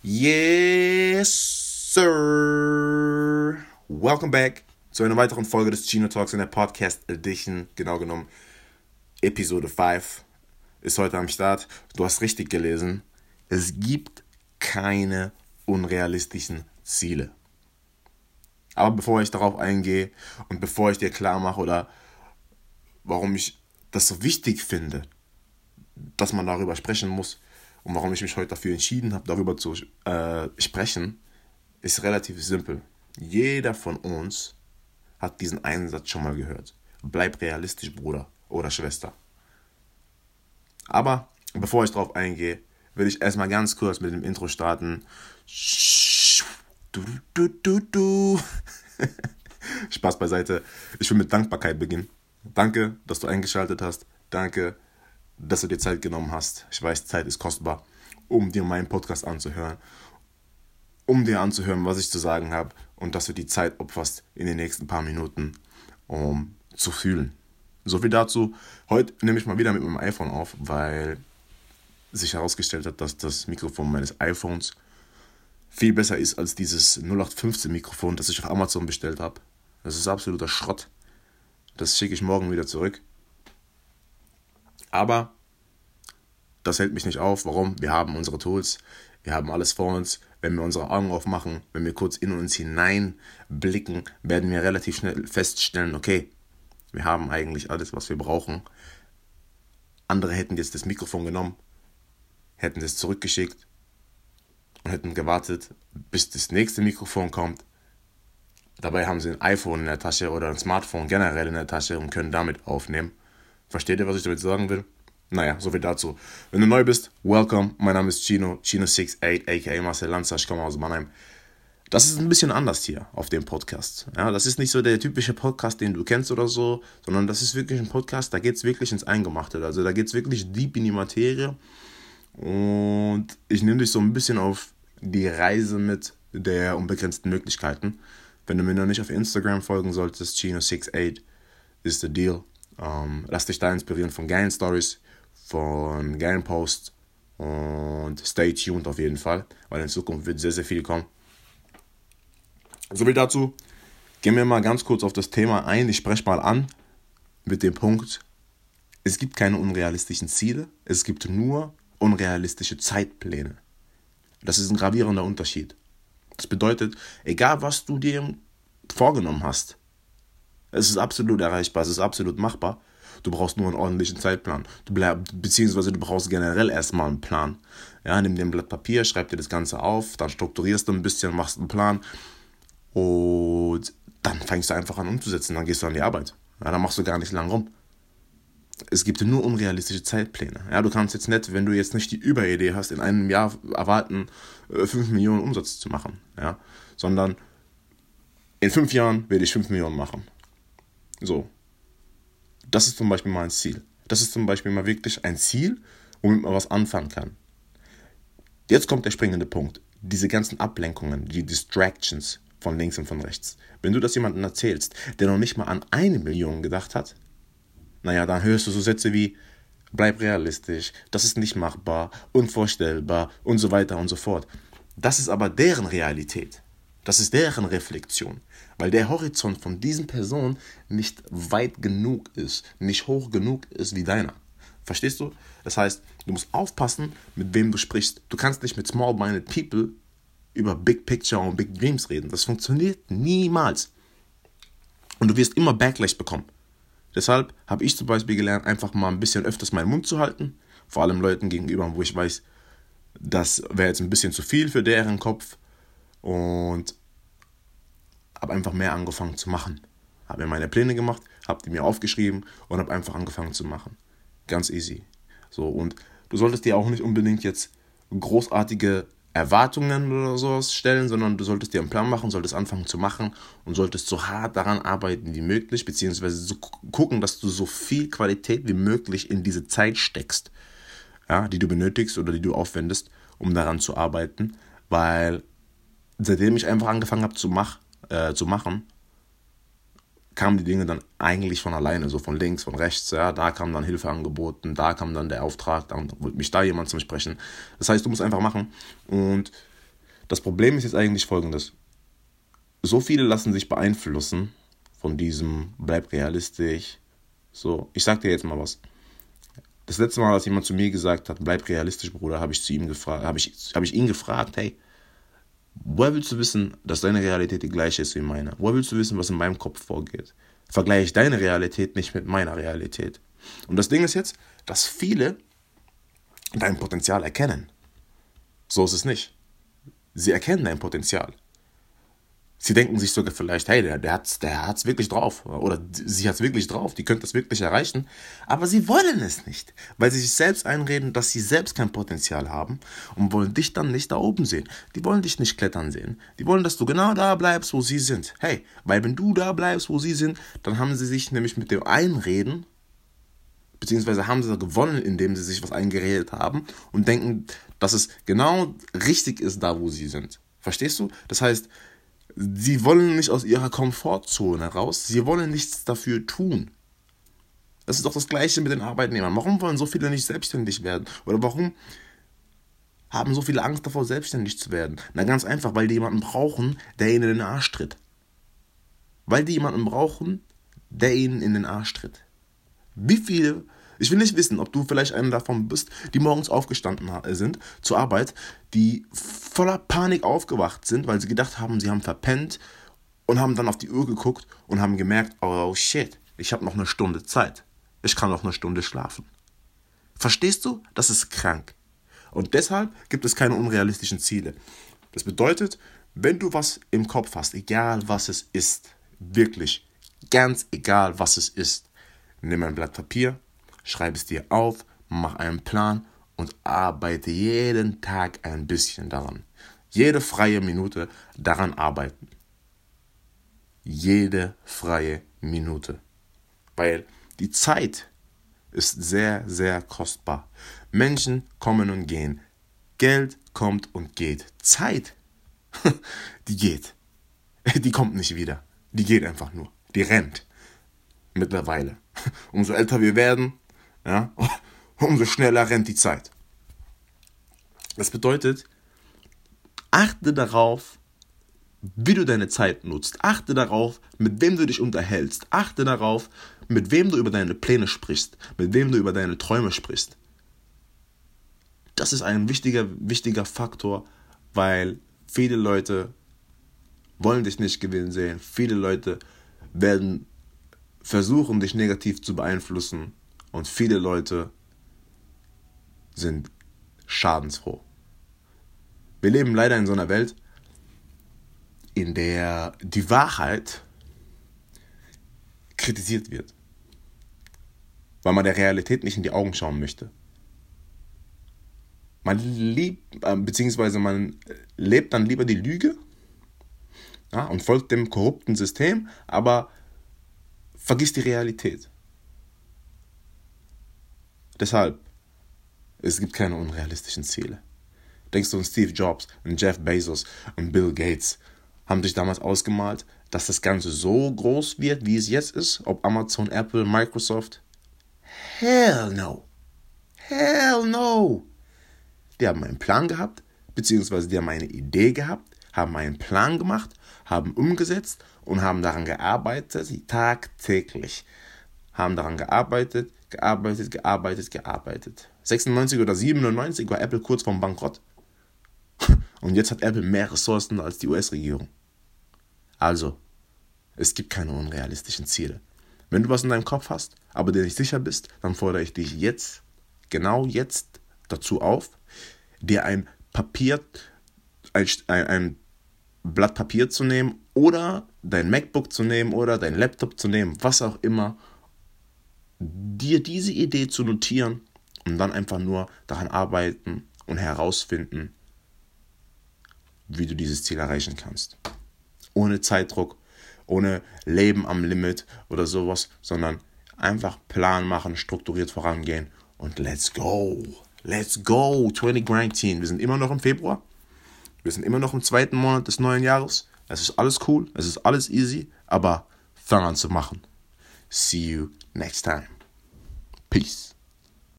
Yes, sir. Welcome back zu einer weiteren Folge des Chino Talks in der Podcast Edition. Genau genommen, Episode 5 ist heute am Start. Du hast richtig gelesen. Es gibt keine unrealistischen Ziele. Aber bevor ich darauf eingehe und bevor ich dir klar mache oder warum ich das so wichtig finde, dass man darüber sprechen muss, und warum ich mich heute dafür entschieden habe, darüber zu äh, sprechen, ist relativ simpel. Jeder von uns hat diesen einen Satz schon mal gehört. Bleib realistisch, Bruder oder Schwester. Aber bevor ich darauf eingehe, will ich erstmal ganz kurz mit dem Intro starten. Du, du, du, du. Spaß beiseite. Ich will mit Dankbarkeit beginnen. Danke, dass du eingeschaltet hast. Danke, dass du dir Zeit genommen hast. Ich weiß, Zeit ist kostbar, um dir meinen Podcast anzuhören, um dir anzuhören, was ich zu sagen habe und dass du die Zeit opferst in den nächsten paar Minuten, um zu fühlen. So viel dazu. Heute nehme ich mal wieder mit meinem iPhone auf, weil sich herausgestellt hat, dass das Mikrofon meines iPhones viel besser ist als dieses 0815 Mikrofon, das ich auf Amazon bestellt habe. Das ist absoluter Schrott. Das schicke ich morgen wieder zurück. Aber das hält mich nicht auf. Warum? Wir haben unsere Tools, wir haben alles vor uns. Wenn wir unsere Augen aufmachen, wenn wir kurz in uns hineinblicken, werden wir relativ schnell feststellen, okay, wir haben eigentlich alles, was wir brauchen. Andere hätten jetzt das Mikrofon genommen, hätten es zurückgeschickt und hätten gewartet, bis das nächste Mikrofon kommt. Dabei haben sie ein iPhone in der Tasche oder ein Smartphone generell in der Tasche und können damit aufnehmen. Versteht ihr, was ich damit sagen will? Naja, soviel dazu. Wenn du neu bist, welcome. Mein Name ist Chino, Chino68, aka Marcel Lanza. Ich komme aus Mannheim. Das ist ein bisschen anders hier auf dem Podcast. Ja, das ist nicht so der typische Podcast, den du kennst oder so, sondern das ist wirklich ein Podcast, da geht es wirklich ins Eingemachte. Also da geht es wirklich deep in die Materie. Und ich nehme dich so ein bisschen auf die Reise mit der unbegrenzten Möglichkeiten. Wenn du mir noch nicht auf Instagram folgen solltest, Chino68 ist der Deal. Ähm, lass dich da inspirieren von geilen Stories, von geilen Posts und stay tuned auf jeden Fall, weil in Zukunft wird sehr, sehr viel kommen. Soviel dazu. Gehen wir mal ganz kurz auf das Thema ein. Ich spreche mal an mit dem Punkt, es gibt keine unrealistischen Ziele, es gibt nur unrealistische Zeitpläne. Das ist ein gravierender Unterschied. Das bedeutet, egal was du dir vorgenommen hast, es ist absolut erreichbar, es ist absolut machbar. Du brauchst nur einen ordentlichen Zeitplan. Du bleib, beziehungsweise du brauchst generell erstmal einen Plan. Ja, nimm dir ein Blatt Papier, schreib dir das Ganze auf, dann strukturierst du ein bisschen, machst einen Plan und dann fängst du einfach an umzusetzen, dann gehst du an die Arbeit. Ja, dann machst du gar nicht lang rum. Es gibt nur unrealistische Zeitpläne. Ja, du kannst jetzt nicht, wenn du jetzt nicht die Überidee hast, in einem Jahr erwarten, 5 äh, Millionen Umsatz zu machen. Ja, sondern in fünf Jahren werde ich 5 Millionen machen. So. Das ist zum Beispiel mal ein Ziel. Das ist zum Beispiel mal wirklich ein Ziel, womit man was anfangen kann. Jetzt kommt der springende Punkt. Diese ganzen Ablenkungen, die Distractions von links und von rechts. Wenn du das jemandem erzählst, der noch nicht mal an eine Million gedacht hat, naja, dann hörst du so Sätze wie, bleib realistisch, das ist nicht machbar, unvorstellbar und so weiter und so fort. Das ist aber deren Realität. Das ist deren Reflexion, weil der Horizont von diesen Personen nicht weit genug ist, nicht hoch genug ist wie deiner. Verstehst du? Das heißt, du musst aufpassen, mit wem du sprichst. Du kannst nicht mit small-minded people über Big Picture und Big Dreams reden. Das funktioniert niemals. Und du wirst immer Backlash bekommen. Deshalb habe ich zum Beispiel gelernt, einfach mal ein bisschen öfters meinen Mund zu halten. Vor allem Leuten gegenüber, wo ich weiß, das wäre jetzt ein bisschen zu viel für deren Kopf. Und habe einfach mehr angefangen zu machen. Habe mir meine Pläne gemacht, habe die mir aufgeschrieben und habe einfach angefangen zu machen. Ganz easy. So, und du solltest dir auch nicht unbedingt jetzt großartige Erwartungen oder sowas stellen, sondern du solltest dir einen Plan machen, solltest anfangen zu machen und solltest so hart daran arbeiten wie möglich, beziehungsweise so gucken, dass du so viel Qualität wie möglich in diese Zeit steckst, ja, die du benötigst oder die du aufwendest, um daran zu arbeiten, weil seitdem ich einfach angefangen habe zu, mach, äh, zu machen, kamen die Dinge dann eigentlich von alleine, so von links, von rechts, ja, da kam dann Hilfe angeboten, da kam dann der Auftrag, dann wollte mich da jemand zum Sprechen. Das heißt, du musst einfach machen und Das Problem ist jetzt eigentlich folgendes. So viele lassen sich beeinflussen von diesem bleib realistisch. So, ich sag dir jetzt mal was. Das letzte Mal, als jemand zu mir gesagt hat, bleib realistisch, Bruder, habe ich zu ihm gefragt, habe ich, hab ich ihn gefragt, hey, woher willst du wissen, dass deine Realität die gleiche ist wie meine? Woher willst du wissen, was in meinem Kopf vorgeht? Vergleiche deine Realität nicht mit meiner Realität. Und das Ding ist jetzt, dass viele dein Potenzial erkennen. So ist es nicht. Sie erkennen dein Potenzial. Sie denken sich sogar vielleicht, hey, der, der hat's, der hat's wirklich drauf. Oder sie hat's wirklich drauf, die könnte das wirklich erreichen. Aber sie wollen es nicht, weil sie sich selbst einreden, dass sie selbst kein Potenzial haben und wollen dich dann nicht da oben sehen. Die wollen dich nicht klettern sehen. Die wollen, dass du genau da bleibst, wo sie sind. Hey, weil wenn du da bleibst, wo sie sind, dann haben sie sich nämlich mit dem Einreden, beziehungsweise haben sie gewonnen, indem sie sich was eingeredet haben und denken, dass es genau richtig ist, da wo sie sind. Verstehst du? Das heißt, Sie wollen nicht aus ihrer Komfortzone raus. Sie wollen nichts dafür tun. Das ist doch das Gleiche mit den Arbeitnehmern. Warum wollen so viele nicht selbstständig werden? Oder warum haben so viele Angst davor, selbstständig zu werden? Na, ganz einfach, weil die jemanden brauchen, der ihnen in den Arsch tritt. Weil die jemanden brauchen, der ihnen in den Arsch tritt. Wie viele ich will nicht wissen, ob du vielleicht einer davon bist, die morgens aufgestanden sind zur Arbeit, die voller Panik aufgewacht sind, weil sie gedacht haben, sie haben verpennt und haben dann auf die Uhr geguckt und haben gemerkt, oh shit, ich habe noch eine Stunde Zeit. Ich kann noch eine Stunde schlafen. Verstehst du? Das ist krank. Und deshalb gibt es keine unrealistischen Ziele. Das bedeutet, wenn du was im Kopf hast, egal was es ist, wirklich, ganz egal was es ist, nimm ein Blatt Papier, schreib es dir auf, mach einen Plan und arbeite jeden Tag ein bisschen daran. Jede freie Minute daran arbeiten. Jede freie Minute. Weil die Zeit ist sehr, sehr kostbar. Menschen kommen und gehen. Geld kommt und geht. Zeit, die geht. Die kommt nicht wieder. Die geht einfach nur. Die rennt. Mittlerweile. Umso älter wir werden, ja, umso schneller rennt die Zeit. Das bedeutet, achte darauf, wie du deine Zeit nutzt. Achte darauf, mit wem du dich unterhältst. Achte darauf, mit wem du über deine Pläne sprichst, mit wem du über deine Träume sprichst. Das ist ein wichtiger, wichtiger Faktor, weil viele Leute wollen dich nicht gewinnen sehen. Viele Leute werden versuchen, dich negativ zu beeinflussen. Und viele Leute sind schadensfroh. Wir leben leider in so einer Welt, in der die Wahrheit kritisiert wird, weil man der Realität nicht in die Augen schauen möchte. Man liebt, äh, beziehungsweise man lebt dann lieber die Lüge ja, und folgt dem korrupten System, aber vergisst die Realität. Deshalb, es gibt keine unrealistischen Ziele. Denkst du an Steve Jobs und Jeff Bezos und Bill Gates haben sich damals ausgemalt, dass das Ganze so groß wird, wie es jetzt ist? Ob Amazon, Apple, Microsoft? Hell no. Hell no. Die haben einen Plan gehabt, beziehungsweise die haben eine Idee gehabt, haben einen Plan gemacht, haben umgesetzt und haben daran gearbeitet, tagtäglich. Haben daran gearbeitet, gearbeitet, gearbeitet, gearbeitet. 96 oder 97 war Apple kurz vorm Bankrott. Und jetzt hat Apple mehr Ressourcen als die US-Regierung. Also, es gibt keine unrealistischen Ziele. Wenn du was in deinem Kopf hast, aber dir nicht sicher bist, dann fordere ich dich jetzt, genau jetzt, dazu auf, dir ein Papier, ein, ein, Blatt Papier zu nehmen oder dein MacBook zu nehmen oder dein Laptop zu nehmen, was auch immer, dir diese Idee zu notieren und dann einfach nur daran arbeiten und herausfinden, wie du dieses Ziel erreichen kannst. Ohne Zeitdruck, ohne Leben am Limit oder sowas, sondern einfach Plan machen, strukturiert vorangehen und let's go. Let's go 2019. Wir sind immer noch im Februar. Wir sind immer noch im zweiten Monat des neuen Jahres. Es ist alles cool, es ist alles easy, aber fang an zu machen. See you next time. Peace.